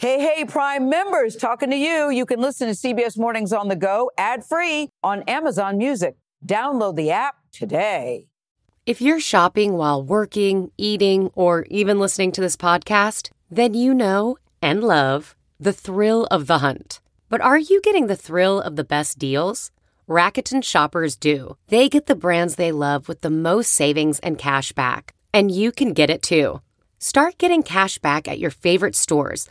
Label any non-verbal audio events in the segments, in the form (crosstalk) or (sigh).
Hey, hey, Prime members, talking to you. You can listen to CBS Mornings on the go ad free on Amazon Music. Download the app today. If you're shopping while working, eating, or even listening to this podcast, then you know and love the thrill of the hunt. But are you getting the thrill of the best deals? Rakuten shoppers do. They get the brands they love with the most savings and cash back. And you can get it too. Start getting cash back at your favorite stores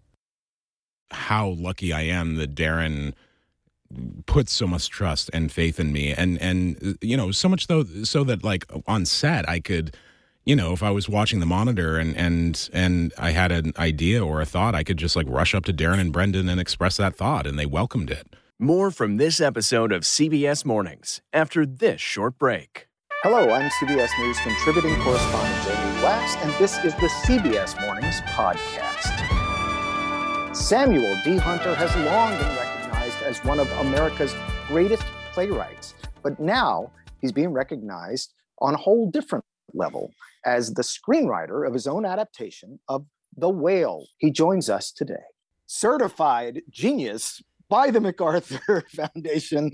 How lucky I am that Darren put so much trust and faith in me and and you know so much though so that like on set I could you know if I was watching the monitor and and and I had an idea or a thought I could just like rush up to Darren and Brendan and express that thought and they welcomed it. More from this episode of CBS Mornings after this short break. Hello, I'm CBS News contributing correspondent Jamie Wax, and this is the CBS Mornings podcast. Samuel D. Hunter has long been recognized as one of America's greatest playwrights, but now he's being recognized on a whole different level as the screenwriter of his own adaptation of The Whale. He joins us today. Certified genius by the MacArthur (laughs) Foundation,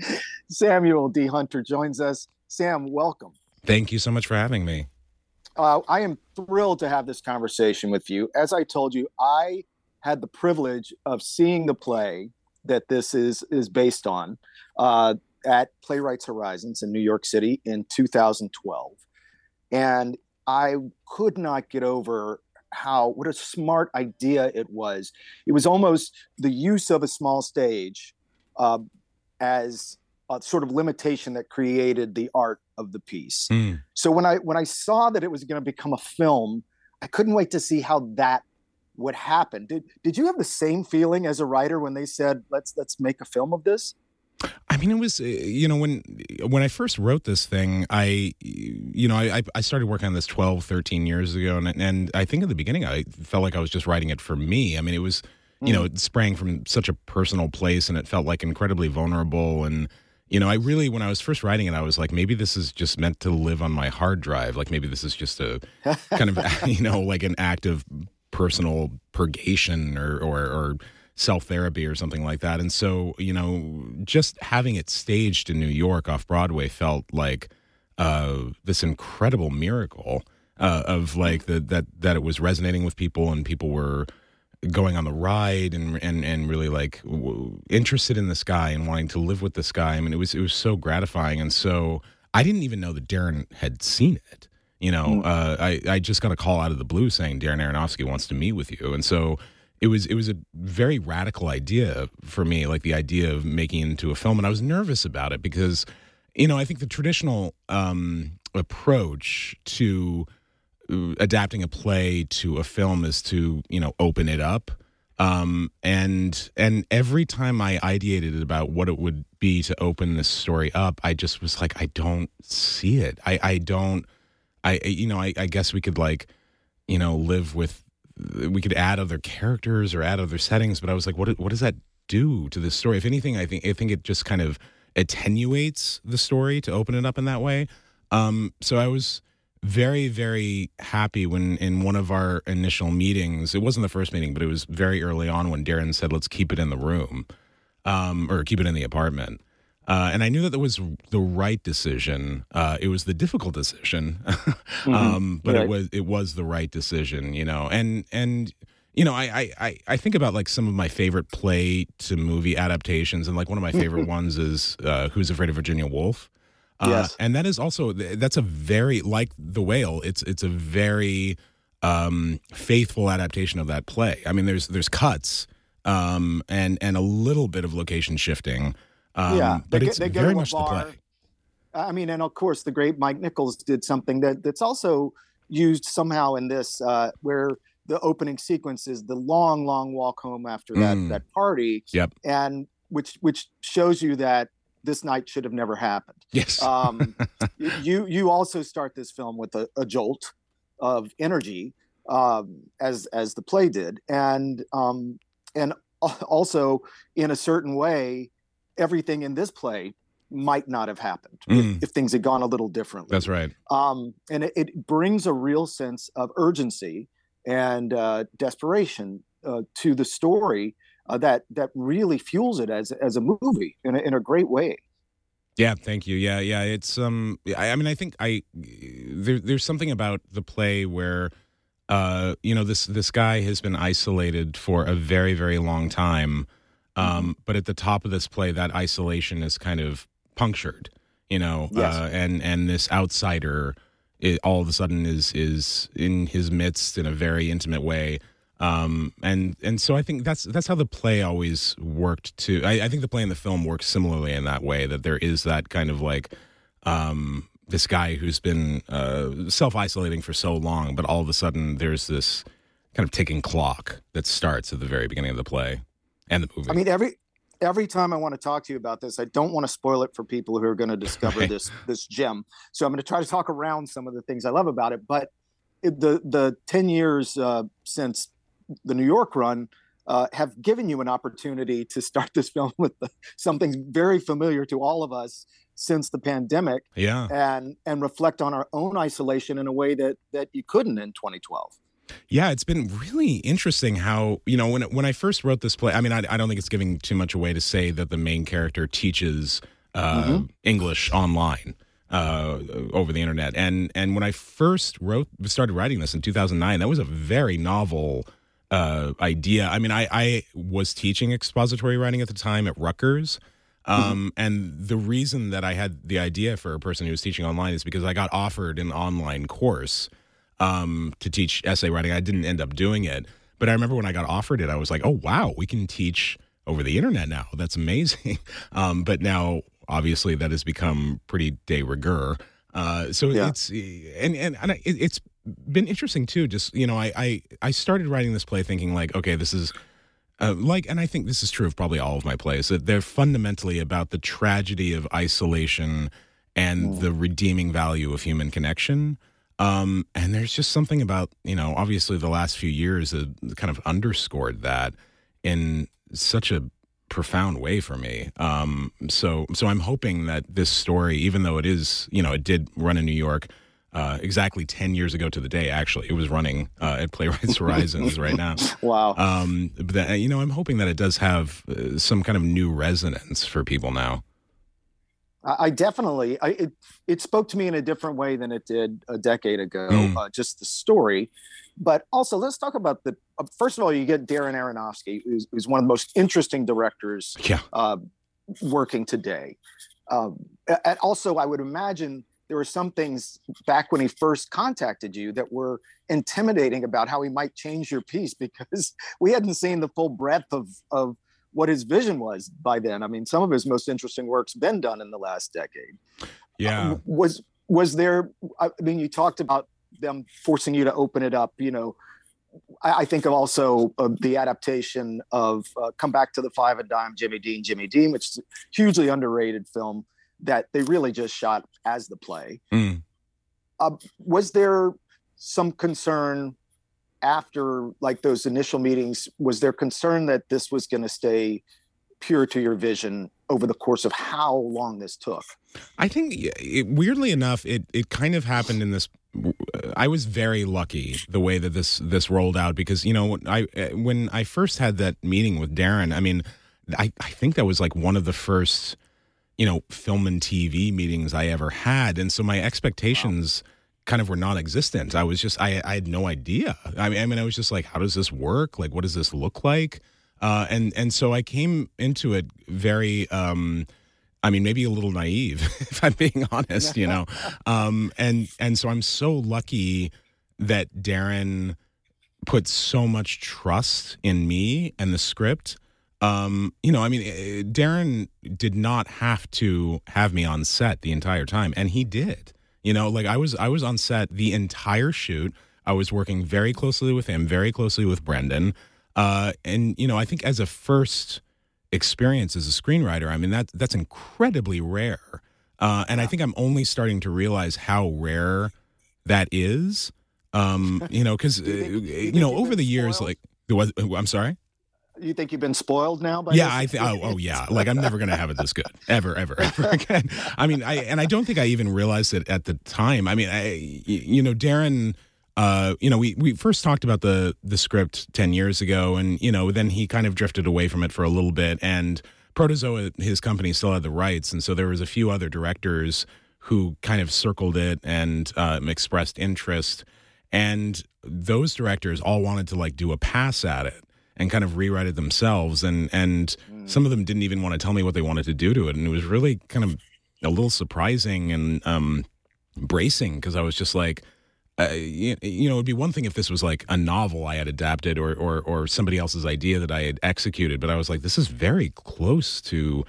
Samuel D. Hunter joins us. Sam, welcome. Thank you so much for having me. Uh, I am thrilled to have this conversation with you. As I told you, I had the privilege of seeing the play that this is is based on uh, at Playwrights Horizons in New York City in 2012, and I could not get over how what a smart idea it was. It was almost the use of a small stage uh, as a sort of limitation that created the art of the piece. Mm. So when I when I saw that it was going to become a film, I couldn't wait to see how that would happen. Did did you have the same feeling as a writer when they said let's let's make a film of this? I mean, it was eh, you know when when I first wrote this thing, I you know I I started working on this 12, 13 years ago, and and I think at the beginning I felt like I was just writing it for me. I mean, it was you know hmm. it sprang from such a personal place, and it felt like incredibly vulnerable and. You know, I really, when I was first writing it, I was like, maybe this is just meant to live on my hard drive. Like, maybe this is just a kind of, (laughs) you know, like an act of personal purgation or, or, or self therapy or something like that. And so, you know, just having it staged in New York off Broadway felt like uh, this incredible miracle uh, of like the, that that it was resonating with people and people were going on the ride and and and really like w- interested in this guy and wanting to live with this guy. I mean, it was it was so gratifying. And so I didn't even know that Darren had seen it. You know, uh, I I just got a call out of the blue saying Darren Aronofsky wants to meet with you, and so it was it was a very radical idea for me, like the idea of making it into a film, and I was nervous about it because, you know, I think the traditional um, approach to uh, adapting a play to a film is to you know open it up, um, and and every time I ideated about what it would be to open this story up, I just was like, I don't see it. I I don't. I you know I, I guess we could like you know live with we could add other characters or add other settings, but I was like, what what does that do to this story? If anything, I think I think it just kind of attenuates the story to open it up in that way. Um, so I was very very happy when in one of our initial meetings, it wasn't the first meeting, but it was very early on when Darren said, "Let's keep it in the room," um, or keep it in the apartment. Uh, and I knew that that was the right decision. Uh, it was the difficult decision, (laughs) um, but Right. it was it was the right decision, you know. And and you know, I, I I I think about like some of my favorite play to movie adaptations, and like one of my favorite (laughs) ones is uh, Who's Afraid of Virginia Woolf. Uh, Yes. and that is also that's a very like the whale. It's it's a very um, faithful adaptation of that play. I mean, there's there's cuts um, and and a little bit of location shifting. Um, Yeah, but get- it's they go very much the play. I mean, and of course, the great Mike Nichols did something that that's also used somehow in this, uh, where the opening sequence is the long, long walk home after that Mm. that party, Yep. and which which shows you that this night should have never happened. Yes. Um, (laughs) you you also start this film with a, a jolt of energy, um, as as the play did, and um, and also in a certain way, everything in this play might not have happened Mm. if, if things had gone a little differently That's right. um, and it, it brings a real sense of urgency and uh, desperation uh, to the story uh, that that really fuels it as as a movie in a, in a great way. Yeah, thank you. Yeah, yeah. It's um. I, I mean, I think I there, there's something about the play where, uh, you know, this this guy has been isolated for a very very long time, um. But at the top of this play, that isolation is kind of punctured. You know, Yes. uh, and and this outsider, it, all of a sudden is is in his midst in a very intimate way. Um, and and so I think that's that's how the play always worked too. I, I think the play and the film works similarly in that way that there is that kind of like um, this guy who's been uh, self isolating for so long, but all of a sudden there's this kind of ticking clock that starts at the very beginning of the play and the movie. I mean, every every time I want to talk to you about this, I don't want to spoil it for people who are going to discover Right. this this gem. So I'm going to try to talk around some of the things I love about it. But it, the the ten years uh, since the New York run uh, have given you an opportunity to start this (laughs) film with the, something very familiar to all of us since the pandemic, yeah. and and reflect on our own isolation in a way that that you couldn't in 2012. Yeah, it's been really interesting how you know when when I first wrote this play. I mean, I, I don't think it's giving too much away to say that the main character teaches uh, Mhm. English online uh, over the internet, and and when I first wrote started writing this in 2009, that was a very novel uh, idea. I mean, I I was teaching expository writing at the time at Rutgers. Um, and the reason that I had the idea for a person who was teaching online is because I got offered an online course um, to teach essay writing. I didn't end up doing it, but I remember when I got offered it, I was like, "Oh wow, we can teach over the internet now. That's amazing." (laughs) Um, but now, obviously, that has become pretty de rigueur. Uh, so Yeah. it's and and, and it, it's been interesting too. Just you know, I, I I started writing this play thinking like, okay, this is uh, like, and I think this is true of probably all of my plays that they're fundamentally about the tragedy of isolation and the redeeming value of human connection. Um, and there's just something about you know, obviously the last few years have kind of underscored that in such a profound way for me. Um, so so I'm hoping that this story, even though it is, you know, it did run in New York. Uh, exactly 10 years ago to the day, actually. It was running uh, at Playwrights (laughs) Horizons right now. Wow. Um, but that, you know, I'm hoping that it does have uh, some kind of new resonance for people now. I definitely, I, it, it spoke to me in a different way than it did a decade ago. Mm. Uh, just the story, but also let's talk about the. Uh, first of all, you get Darren Aronofsky, who's, who's one of the most interesting directors Yeah. uh, working today. Um, and also, I would imagine there were some things back when he first contacted you that were intimidating about how he might change your piece (laughs) because we hadn't seen the full breadth of of what his vision was by then. I mean, some of his most interesting work's been done in the last decade. Yeah. Uh, was was there? I mean, you talked about them forcing you to open it up. You know, I, I think of also uh, the adaptation of uh, "Come Back to the Five and Dime," Jimmy Dean, Jimmy Dean, which is a hugely underrated film that they really just shot as the play. Mm. Uh, was there some concern after like those initial meetings? Was there concern that this was going to stay pure to your vision over the course of how long this took? I think it, weirdly enough, it it kind of happened in this. I was very lucky the way that this this rolled out because you know I eh, when I first had that meeting with Darren, I mean, I I think that was like one of the first you know film and TV meetings I ever had, and so my expectations. Kind of were non-existent. I was just I I had no idea. I mean I mean I was just like how does this work? Like what does this look like? Uh and and so I came into it very um I mean maybe a little naive (laughs) if I'm being honest, you know. (laughs) Um and and so I'm so lucky that Darren put so much trust in me and the script. Um, you know, I mean, eh, Darren did not have to have me on set the entire time, and he did. You know, like I was, I was on set the entire shoot. I was working very closely with him, very closely with Brendan. Uh, and you know, I think as a first experience as a screenwriter, I mean that that's incredibly rare. Uh, and I think I'm only starting to realize how rare that is. Um, (laughs) you know, because uh, you, you know, over the years, spoiled? like, was, I'm sorry. You think you've been spoiled now? By Yeah, this? I think. Oh, oh, yeah. (laughs) Like I'm never gonna have it this good ever, ever, (laughs) ever again. I mean, I and I don't think I even realized it at the time. I mean, I, you know, Darren. Uh, you know, we we first talked about the the script ten years ago, and you know, then he kind of drifted away from it for a little bit. And Protozoa, his company, still had the rights, and so there was a few other directors who kind of circled it and um, expressed interest. And those directors all wanted to like do a pass at it and kind of rewrite it themselves. And and some of them didn't even want to tell me what they wanted to do to it. And it was really kind of a little surprising and um, bracing because I was just like, uh, you, you know, it'd be one thing if this was like a novel I had adapted or, or or somebody else's idea that I had executed, but I was like, this is very close to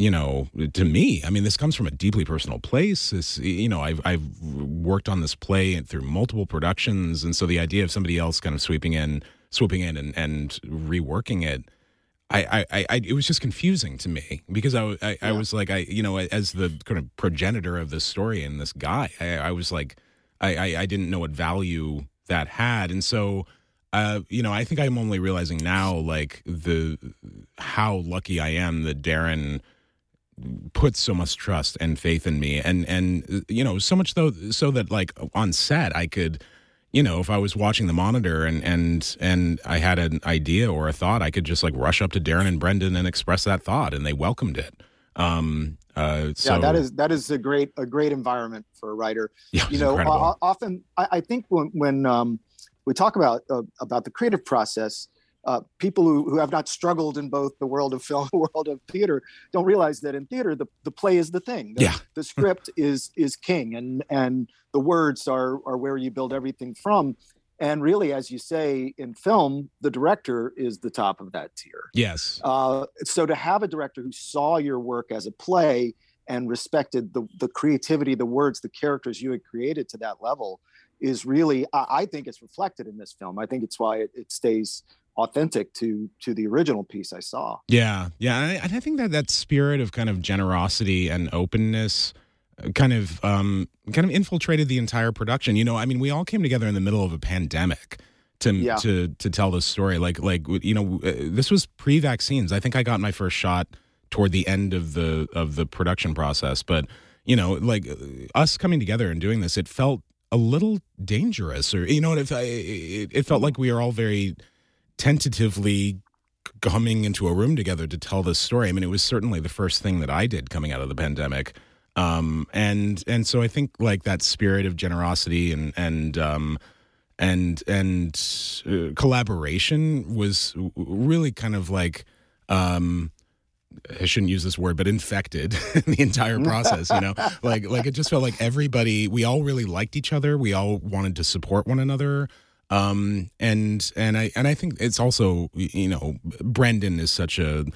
you know, to me, I mean, this comes from a deeply personal place. This, you know, I've I've worked on this play through multiple productions, and so the idea of somebody else kind of sweeping in, swooping in, and and reworking it, I, I, I it was just confusing to me because I, I, I was like, I, you know, as the kind of progenitor of this story and this guy, I, I was like, I, I, I didn't know what value that had, and so. Uh, you know, I think I'm only realizing now, like the how lucky I am that Darren put so much trust and faith in me and and you know so much though so that like on set i could you know if i was watching the monitor and and and i had an idea or a thought i could just like rush up to darren and brendan and express that thought and they welcomed it um uh so yeah, that is that is a great a great environment for a writer. (laughs) yeah, you know, often I, I think when when um, we talk about uh, about the creative process, uh, people who, who have not struggled in both the world of film (laughs) and world of theater don't realize that in theater the, the play is the thing. The, Yeah. the script (laughs) is is king, and and the words are are where you build everything from. And really, as you say in film, the director is the top of that tier. yes Uh, so to have a director who saw your work as a play and respected the, the creativity, the words, the characters you had created to that level is really, I, I think it's reflected in this film. I think it's why it, it stays authentic to to the original piece I saw. Yeah, yeah, and I, and I think that that spirit of kind of generosity and openness uh, kind of um kind of infiltrated the entire production. You know, I mean, we all came together in the middle of a pandemic to Yeah. to to tell this story. Like like you know, uh, this was pre-vaccines. I think I got my first shot toward the end of the of the production process, but you know, like uh, us coming together and doing this, it felt a little dangerous, or you know, it, it, it felt like we are all very tentatively coming into a room together to tell this story. I mean, it was certainly the first thing that I did coming out of the pandemic. Um, and and so I think like that spirit of generosity and and um, and and uh, collaboration was really kind of like um, I shouldn't use this word, but infected (laughs) the entire process. You know, like like it just felt like everybody we all really liked each other. We all wanted to support one another. Um, and and I and I think it's also you know Brendan is such a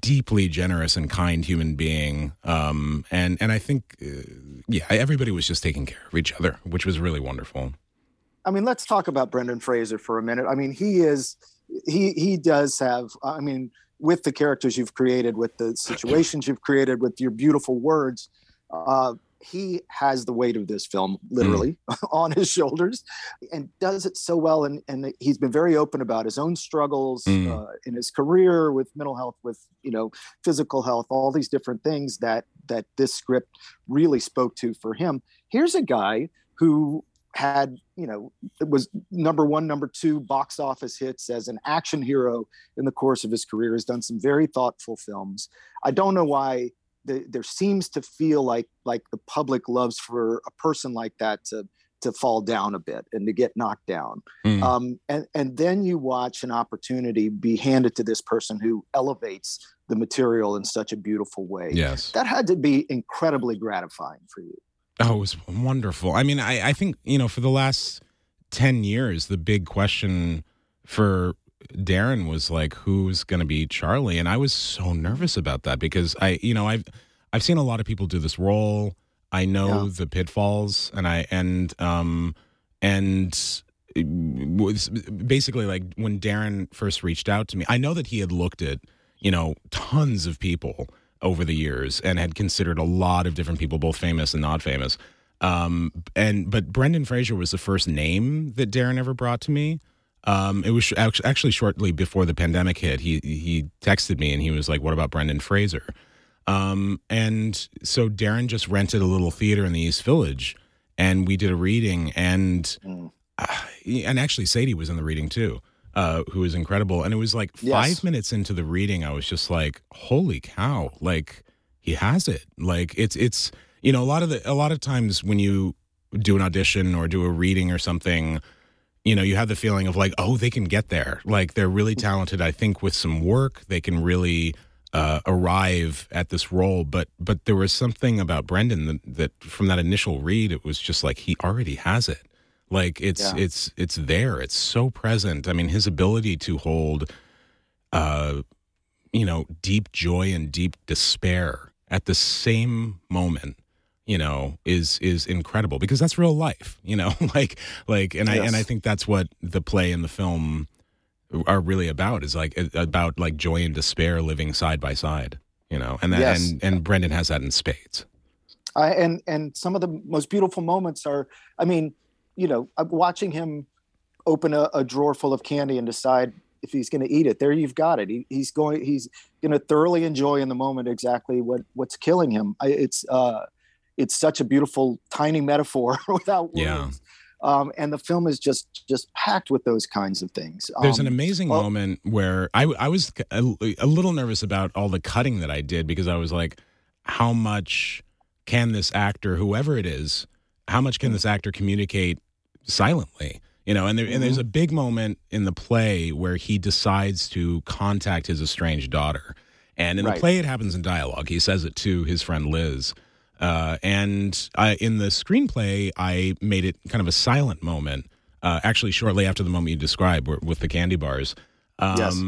deeply generous and kind human being. Um, and and I think uh, yeah, everybody was just taking care of each other, which was really wonderful. I mean, let's talk about Brendan Fraser for a minute. I mean, he is he he does have. I mean, with the characters you've created, with the situations you've created, with your beautiful words, uh, he has the weight of this film literally (laughs) on his shoulders, and does it so well. And and he's been very open about his own struggles Mm. uh, in his career with mental health, with you know physical health, all these different things that that this script really spoke to for him. Here's a guy who had you know it was number one number two box office hits as an action hero in the course of his career has done some very thoughtful films i don't know why the, there seems to feel like like the public loves for a person like that to to fall down a bit and to get knocked down Mm. um, and and then you watch an opportunity be handed to this person who elevates the material in such a beautiful way yes. that had to be incredibly gratifying for you Oh, it was wonderful. I mean, I, I think, you know, for the last 10 years, the big question for Darren was like, who's going to be Charlie? And I was so nervous about that because I, you know, I've, I've seen a lot of people do this role. I know Yeah. the pitfalls and I, and, um, and was basically like when Darren first reached out to me, I know that he had looked at you know tons of people over the years and had considered a lot of different people, both famous and not famous. Um, and but Brendan Fraser was the first name that Darren ever brought to me. Um, it was actually shortly before the pandemic hit. He he texted me and he was like, "What about Brendan Fraser?" Um, and so Darren just rented a little theater in the East Village, and we did a reading. And mm. uh, and actually, Sadie was in the reading too, uh, who was incredible. And it was like yes. five minutes into the reading, I was just like, "Holy cow!" Like he has it. Like it's it's you know a lot of the a lot of times when you do an audition or do a reading or something you know, you have the feeling of like, oh, they can get there. Like they're really talented. I think with some work, they can really uh, arrive at this role. But but there was something about Brendan that, that, from that initial read, it was just like he already has it. Like it's yeah. it's it's there. It's so present. I mean, his ability to hold, uh, you know, deep joy and deep despair at the same moment you know is is incredible because that's real life you know (laughs) like like and yes. i and i think that's what the play and the film are really about is like about like joy and despair living side by side you know and that, yes. and and brendan has that in spades I, and and some of the most beautiful moments are i mean you know watching him open a, a drawer full of candy and decide if he's going to eat it there you've got it he, he's going he's going to thoroughly enjoy in the moment exactly what what's killing him I, it's uh it's such a beautiful tiny metaphor (laughs) without words. Yeah. Um, and the film is just just packed with those kinds of things. Um, There's an um, amazing well, moment where I I was a, a little nervous about all the cutting that I did because I was like, how much can this actor, whoever it is, how much can this actor communicate silently? You know, and, there, and there's mm-hmm. a big moment in the play where he decides to contact his estranged daughter. And in right. the play, it happens in dialogue. He says it to his friend Liz. Uh, and I, in the screenplay, I made it kind of a silent moment, uh, actually, shortly after the moment you described with the candy bars. Um, yes.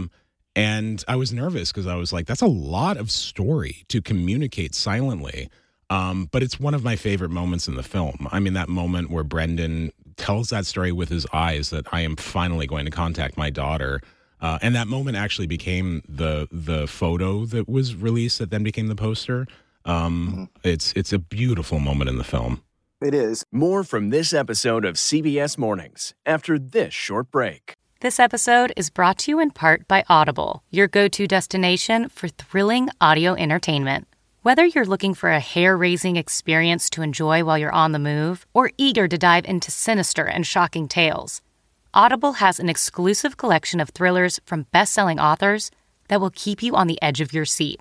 And I was nervous because I was like, that's a lot of story to communicate silently. Um, but it's one of my favorite moments in the film. I mean, that moment where Brendan tells that story with his eyes that I am finally going to contact my daughter. Uh, and that moment actually became the the photo that was released that then became the poster. Um, mm-hmm. It's it's a beautiful moment in the film. It is. More from this episode of CBS Mornings after this short break. This episode is brought to you in part by Audible, your go-to destination for thrilling audio entertainment. Whether you're looking for a hair-raising experience to enjoy while you're on the move or eager to dive into sinister and shocking tales, Audible has an exclusive collection of thrillers from best-selling authors that will keep you on the edge of your seat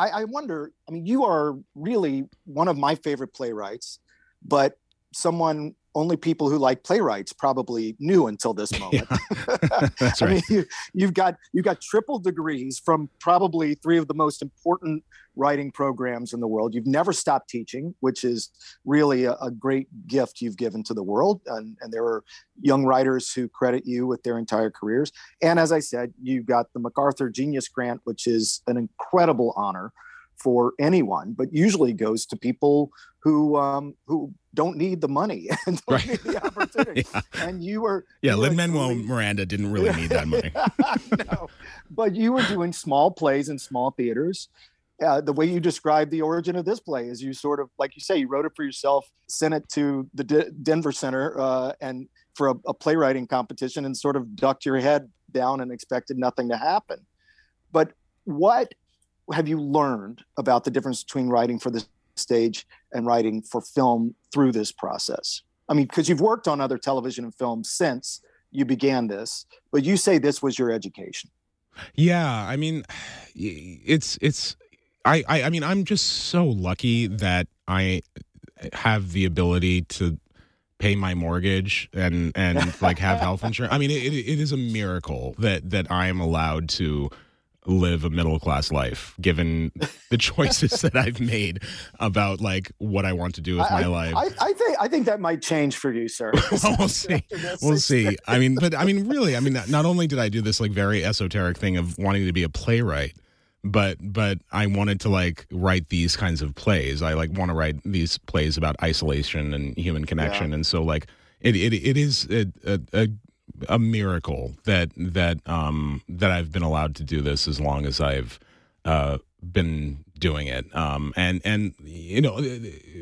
I, I wonder. I mean, you are really one of my favorite playwrights, but someone only people who like playwrights probably knew until this (laughs) moment. Yeah. (laughs) That's right. (laughs) I mean, you, have got you've got triple degrees from probably three of the most important writing programs in the world. You've never stopped teaching, which is really a, a great gift you've given to the world. And, and there are young writers who credit you with their entire careers. And as I said, you've got the MacArthur Genius Grant, which is an incredible honor for anyone, but usually goes to people who um, who don't need the money (laughs) and don't Right. need the (laughs) opportunity. Yeah. And you were Yeah, Lin Manuel Miranda didn't really (laughs) need that money. no, but you were doing small plays in small theaters. Uh, the way you described the origin of this play is you sort of, like you say, you wrote it for yourself, sent it to the D- Denver Center, uh, and for a, a playwriting competition, and sort of ducked your head down and expected nothing to happen. But what have you learned about the difference between writing for the stage and writing for film through this process? I mean, because you've worked on other television and film since you began this, but you say this was your education. Yeah, I mean, (sighs) it's it's I, I I mean I'm just so lucky that I have the ability to pay my mortgage and and like have (laughs) health insurance. I mean, it, it is a miracle that that I am allowed to live a middle class life given the (laughs) choices that I've made about like what I want to do with I, my life. I, I think I think that might change for you, sir. well, (laughs) we'll see. (laughs) We'll see. I mean, but I mean, really, I mean, not- not only did I do this like very esoteric thing of wanting to be a playwright, but but I wanted to like write these kinds of plays. I like want to write these plays about isolation and human connection, and so like it it, it is a, a, a a miracle that that um that I've been allowed to do this as long as I've uh been doing it. Um and and you know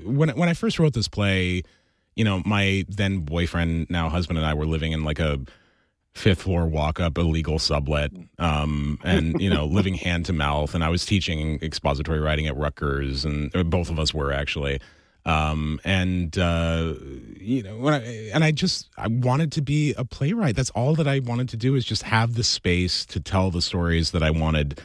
when when I first wrote this play, you know, my then boyfriend, now husband and I were living in like a fifth floor walk up illegal sublet um and you know living hand to mouth and i was teaching expository writing at rutgers and both of us were actually um and uh you know when i and i just i wanted to be a playwright. That's all that i wanted to do is just have the space to tell the stories that i wanted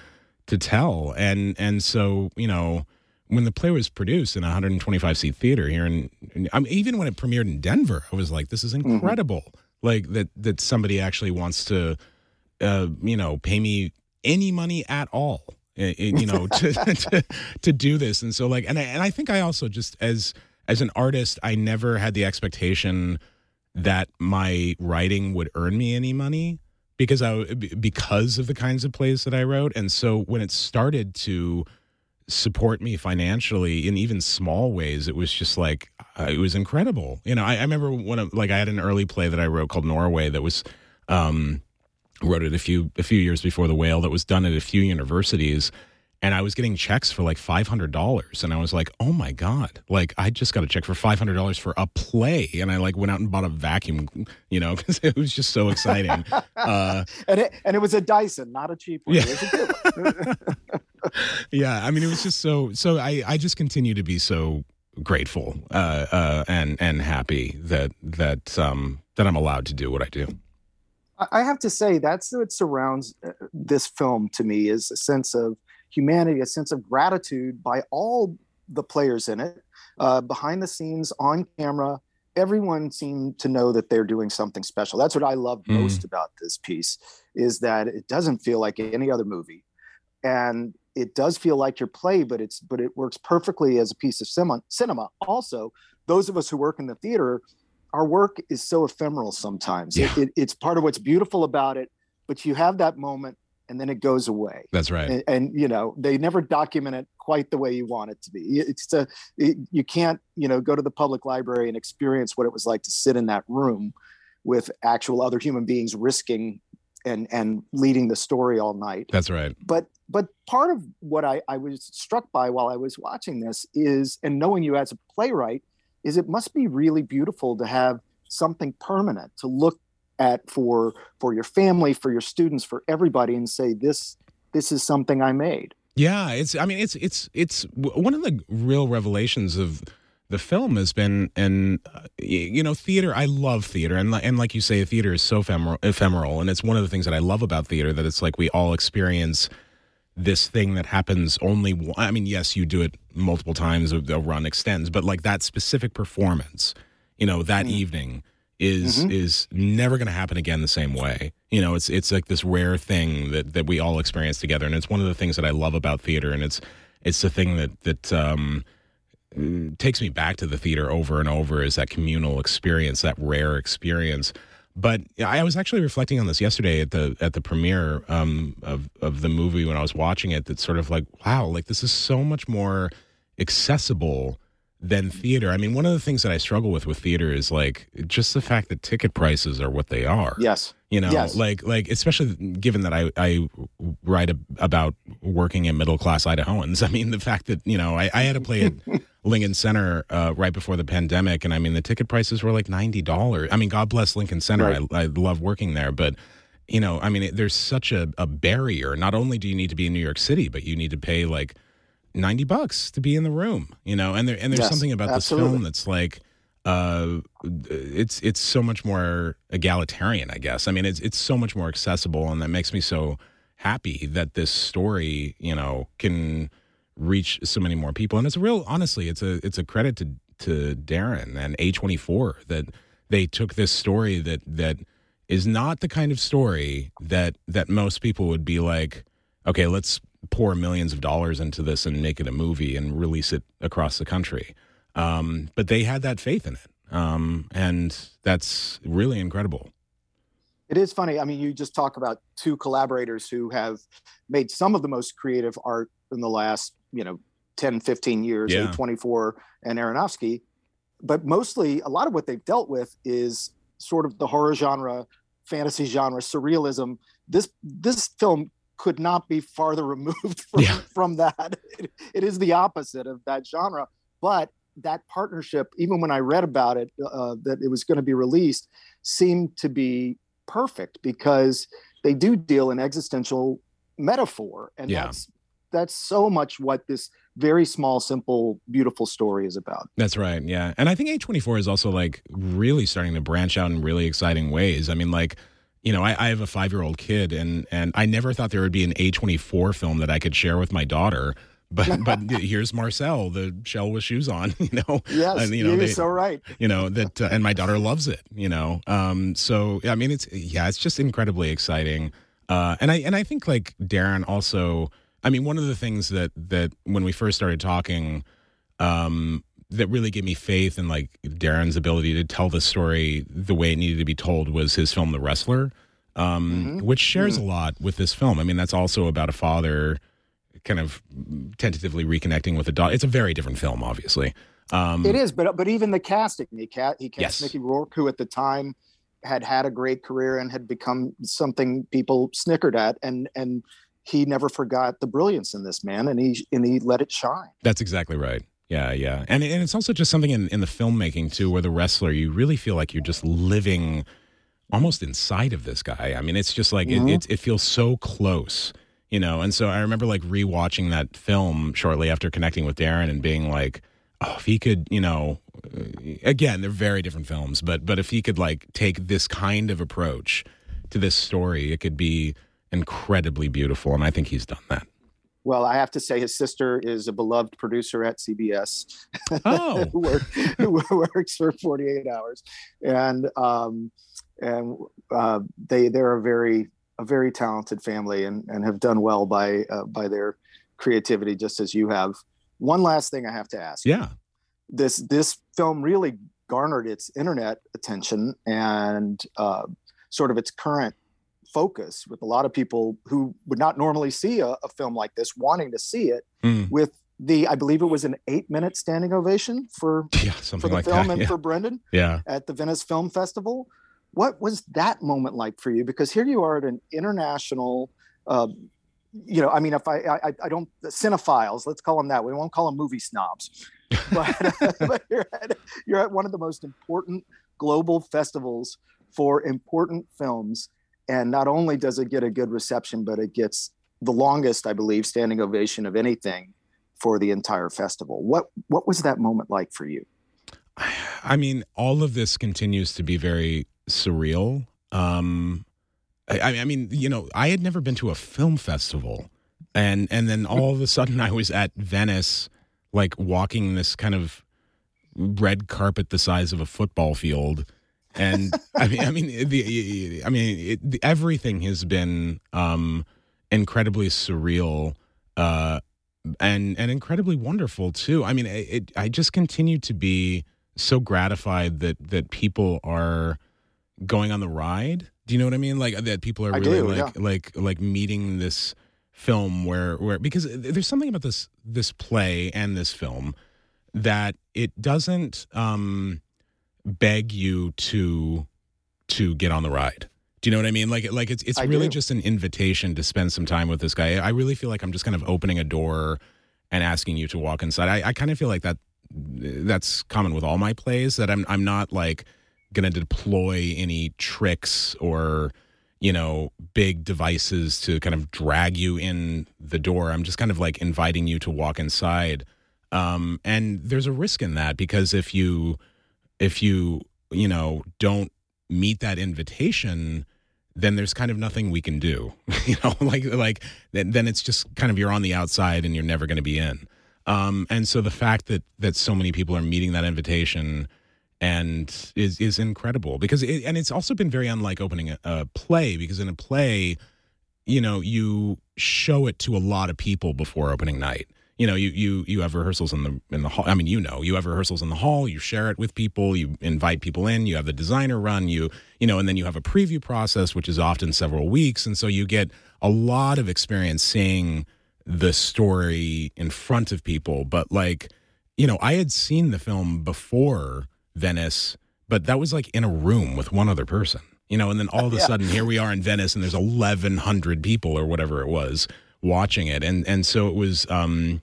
to tell. And and so you know when the play was produced in a 125 seat theater here in, in I mean, even when it premiered in Denver, I was like, this is incredible. Like that that somebody actually wants to, uh, you know, pay me any money at all, uh, uh, you know, (laughs) to, to to do this. And so like, and I, and I think I also just as as an artist, I never had the expectation that my writing would earn me any money because I because of the kinds of plays that I wrote. And so when it started to support me financially in even small ways it was just like uh, it was incredible you know I, I remember when I- like i had an early play that i wrote called norway that was um wrote it a few a few years before the whale that was done at a few universities and i was getting checks for like $500 and i was like oh my god like i just got a check for $500 for a play and i like went out and bought a vacuum you know (laughs) because it was just so exciting (laughs) uh and it and it was a Dyson, not a cheap one. Yeah. It was a good one. (laughs) yeah i mean it was just so so i i just continue to be so grateful uh uh and and happy that that um that i'm allowed to do what i do I- have to say that's what surrounds uh, this film to me is a sense of humanity, a sense of gratitude by all the players in it, uh, behind the scenes, on camera. Everyone seemed to know that they're doing something special. That's what I love Mhm. most about this piece is that it doesn't feel like any other movie, and it does feel like your play, but it's but it works perfectly as a piece of cinema. Cinema. Also, those of us who work in the theater, our work is so ephemeral sometimes. It- it, it's part of what's beautiful about it, but you have that moment and then it goes away. that's right And, and you know they never document it quite the way you want it to be. It's a it, you can't you know go to the public library and experience what it was like to sit in that room with actual other human beings risking and and leading the story all night that's right but but part of what I, I was struck by while I was watching this is and knowing you as a playwright is it must be really beautiful to have something permanent to look at for for your family for your students for everybody and say this this is something I made Yeah, it's. I mean, it's it's it's one of the real revelations of the film has been, and uh, you know, theater. I love theater, and and like you say, theater is so ephemeral, ephemeral, and it's one of the things that I love about theater that it's like we all experience this thing that happens only. One, I mean, yes, you do it multiple times. A run extends, but like that specific performance, you know, that mm-hmm. evening is mm-hmm. is never going to happen again the same way. You know, it's it's like this rare thing that that we all experience together, and it's one of the things that I love about theater, and it's it's the thing that that um, mm, takes me back to the theater over and over is that communal experience, that rare experience. But I was actually reflecting on this yesterday at the at the premiere um, of of the movie when I was watching it. That sort of like, wow, like this is so much more accessible than theater. I mean, one of the things that I struggle with with theater is like just the fact that ticket prices are what they are. Yes. You know, Yes. like like especially given that I I write ab- about working in middle class Idahoans. (laughs) I mean, the fact that you know I, I had to play at (laughs) Lincoln Center uh, right before the pandemic, and I mean the ticket prices were like ninety dollars. I mean, God bless Lincoln Center. Right. I, I love working there, but you know, I mean, it, there's such a, a barrier. Not only do you need to be in New York City, but you need to pay like ninety bucks to be in the room. You know, and there and there's Yes, something about this film that's like uh it's it's so much more egalitarian i guess i mean it's it's so much more accessible and that makes me so happy that this story you know can reach so many more people. And it's a real honestly it's a it's a credit to to darren and a24 that they took this story that that is not the kind of story that that most people would be like okay let's pour millions of dollars into this and make it a movie and release it across the country. Um, but they had that faith in it. Um, and that's really incredible. It is funny. I mean, you just talk about two collaborators who have made some of the most creative art in the last, you know, 10, 15 years, Yeah. A24 and Aronofsky. But mostly, a lot of what they've dealt with is sort of the horror genre, fantasy genre, surrealism. This this film could not be farther (laughs) removed from, Yeah. from that. It, it is the opposite of that genre. But that partnership, even when I read about it, uh, that it was going to be released, seemed to be perfect because they do deal in existential metaphor, and Yeah. that's that's so much what this very small, simple, beautiful story is about. That's right. Yeah. And I think A24 is also like really starting to branch out in really exciting ways. I mean, like, you know, I, I have a five year old kid and, and I never thought there would be an A24 film that I could share with my daughter. But, (laughs) but here's Marcel, the shell with shoes on, (laughs) you know, Yes, and, you know, you're so right. you know that uh, and my daughter loves it you know um so i mean it's yeah it's just incredibly exciting uh and i and i think like darren also i mean one of the things that that when we first started talking um that really gave me faith in like darren's ability to tell the story the way it needed to be told was his film the wrestler um which shares a lot with this film. I mean that's also about a father kind of tentatively reconnecting with a daughter. It's a very different film obviously. Um It is, but but even the casting, he cast he cast Yes. Mickey Rourke, who at the time had had a great career and had become something people snickered at, and and he never forgot the brilliance in this man, and he and he let it shine. That's exactly right. Yeah, yeah. And and it's also just something in, in the filmmaking too, where the wrestler you really feel like you're just living almost inside of this guy. I mean, it's just like Mhm. it, it it feels so close, you know. And so I remember like rewatching that film shortly after connecting with Darren and being like, oh, if he could, you know, uh, again, they're very different films, but but if he could like take this kind of approach to this story, it could be incredibly beautiful. And I think he's done that. Well, I have to say, his sister is a beloved producer at CBS. Oh. (laughs) who, work, who works for 48 hours, and um, and uh, they they're a very a very talented family and and have done well by uh, by their creativity, just as you have. One last thing I have to ask. Yeah. This this film really garnered its internet attention and uh, sort of its current focus with a lot of people who would not normally see a, a film like this wanting to see it Mm. with the I believe it was an eight minute standing ovation for (laughs) Yeah, for the like film that. and Yeah. for Brendan yeah. at the Venice Film Festival. What was that moment like for you? Because here you are at an international, uh, you know, I mean, if I, I, I don't, the cinephiles, let's call them that. We won't call them movie snobs, (laughs) but, (laughs) but you're, at, you're at one of the most important global festivals for important films. And not only does it get a good reception, but it gets the longest, I believe, standing ovation of anything for the entire festival. What what was that moment like for you? (sighs) I mean, all of this continues to be very surreal. Um, I, I mean, you know, I had never been to a film festival, and and then all of a sudden, I was at Venice, like walking this kind of red carpet the size of a football field, and I mean, I mean, the, I mean, it, the, everything has been um, incredibly surreal. Uh, and and incredibly wonderful too. I mean, it, it I just continue to be so gratified that that people are going on the ride. Do you know what I mean? Like that people are really do, like yeah. like like meeting this film where where because there's something about this this play and this film that it doesn't um beg you to to get on the ride. Do you know what I mean? Like like it's it's I really do. just an invitation to spend some time with this guy. I really feel like I'm just kind of opening a door and asking you to walk inside. I, I kind of feel like that that's common with all my plays that I'm I'm not like going to deploy any tricks or you know big devices to kind of drag you in the door. I'm just kind of like inviting you to walk inside. Um, and there's a risk in that because if you if you you know don't meet that invitation then there's kind of nothing we can do (laughs) you know (laughs) like like then, it's just kind of you're on the outside and you're never going to be in. Um and so the fact that that so many people are meeting that invitation and is is incredible because it, and it's also been very unlike opening a, a play because in a play you know you show it to a lot of people before opening night you know you you you have rehearsals in the in the hall. I mean you know you have rehearsals in the hall you share it with people you invite people in you have the designer run you you know and then you have a preview process which is often several weeks. And so you get a lot of experience seeing the story in front of people. But like you know i had seen the film before venice but that was like in a room with one other person you know and then all of a sudden here we are in venice and there's 1100 people or whatever it was watching it. And and so it was um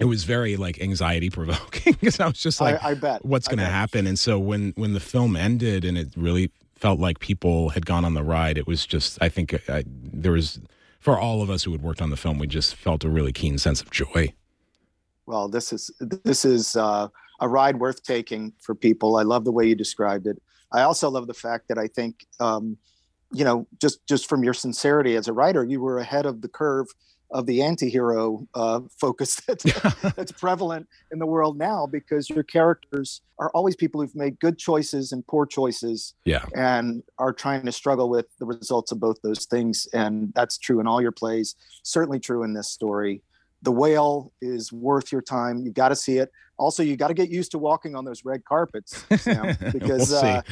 it was very like anxiety provoking (laughs) because i was just like I, I bet. what's going to happen and so when when the film ended and it really felt like people had gone on the ride it was just i think I, there was for all of us who had worked on the film we just felt a really keen sense of joy Well, this is this is uh, a ride worth taking for people. I love the way you described it. I also love the fact that I think, um, you know, just just from your sincerity as a writer, you were ahead of the curve of the anti-hero uh, focus (laughs) that's, (laughs) that's prevalent in the world now because your characters are always people who've made good choices and poor choices yeah and are trying to struggle with the results of both those things. And that's true in all your plays, certainly true in this story. The Whale is worth your time. you've got to see it. Also, you got to get used to walking on those red carpets, Sam, (laughs) because We'll uh,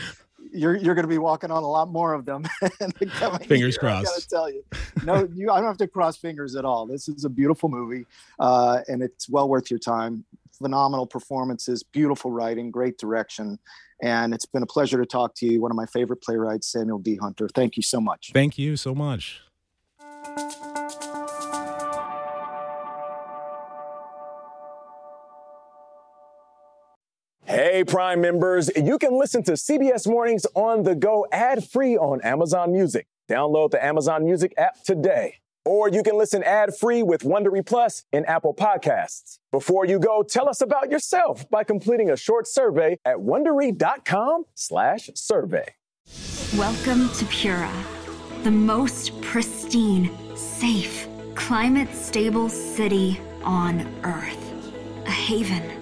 you're you're going to be walking on a lot more of them. (laughs) the Fingers year, I got crossed. to tell you, (laughs) no, you. I don't have to cross fingers at all. This is a beautiful movie, uh, and it's well worth your time. Phenomenal performances, beautiful writing, great direction, and it's been a pleasure to talk to you. One of my favorite playwrights, Samuel D. Hunter. Thank you so much. thank you so much Hey, Prime members, you can listen to CBS Mornings on the go ad free on Amazon Music. Download the Amazon Music app today. Or you can listen ad free with Wondery Plus in Apple Podcasts. Before you go, tell us about yourself by completing a short survey at wondery.com/slash survey. Welcome to Pura, the most pristine, safe, climate stable city on Earth. A haven